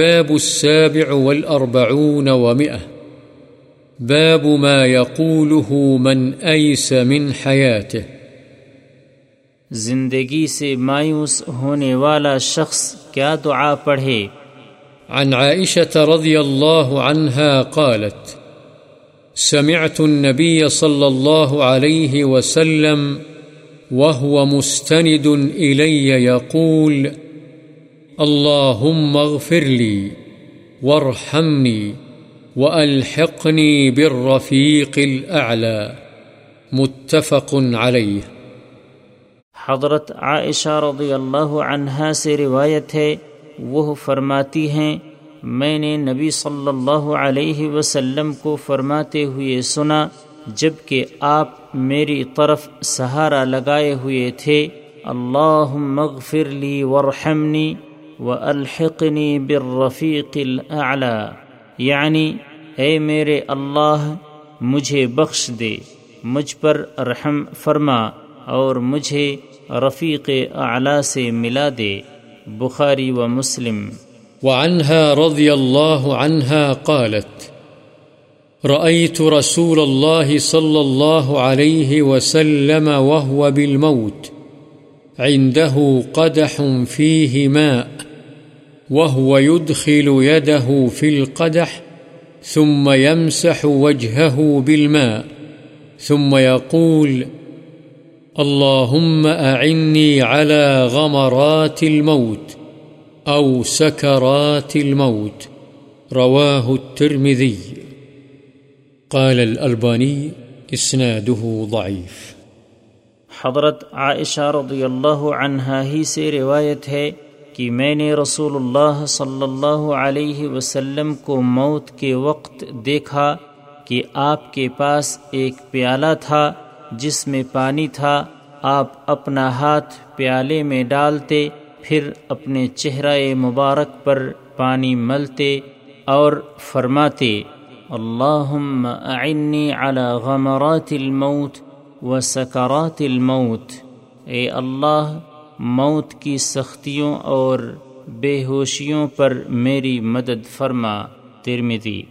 باب السابع والأربعون ومئة. باب ما يقوله من أيس من حياته. زندگی سے مایوس ہونے والا شخص کیا دعا پڑھے؟ عن عائشة رضي الله عنها قالت سمعت النبي صلى الله عليه وسلم وهو مستند إلي يقول اللهم اغفر لي وارحمني وألحقني بالرفيق الأعلى. متفق عليه. حضرت عائشہ رضی اللہ عنہا سے روایت ہے، وہ فرماتی ہیں، میں نے نبی صلی اللہ علیہ وسلم کو فرماتے ہوئے سنا جبکہ آپ میری طرف سہارا لگائے ہوئے تھے اللہ مغفر لی ورحمنی و الحقنی بالرفیق الاعلی یعنی اے میرے اللہ، مجھے بخش دے، مجھ پر رحم فرما اور مجھے رفیق اعلی سے ملا دے، بخاری و مسلم۔ وعنها رضي الله عنها قالت رأيت رسول الله صلى الله عليه وسلم وهو بالموت، عنده قدح فيه ماء۔ وهو يدخل يده في القدح ثم يمسح وجهه بالماء ثم يقول، اللهم أعني على غمرات الموت أو سكرات الموت. رواه الترمذي. قال الألباني إسناده ضعيف. حضرت عائشہ رضی اللہ عنہا ہی سے روایت ہے کہ میں نے رسول اللہ صلی اللہ علیہ وسلم کو موت کے وقت دیکھا کہ آپ کے پاس ایک پیالہ تھا جس میں پانی تھا، آپ اپنا ہاتھ پیالے میں ڈالتے، پھر اپنے چہرہ مبارک پر پانی ملتے اور فرماتے، اللہم اعنی علی غمرات الموت و سکرات الموت۔ اے اللہ موت کی سختیوں اور بے ہوشیوں پر میری مدد فرما ترمدی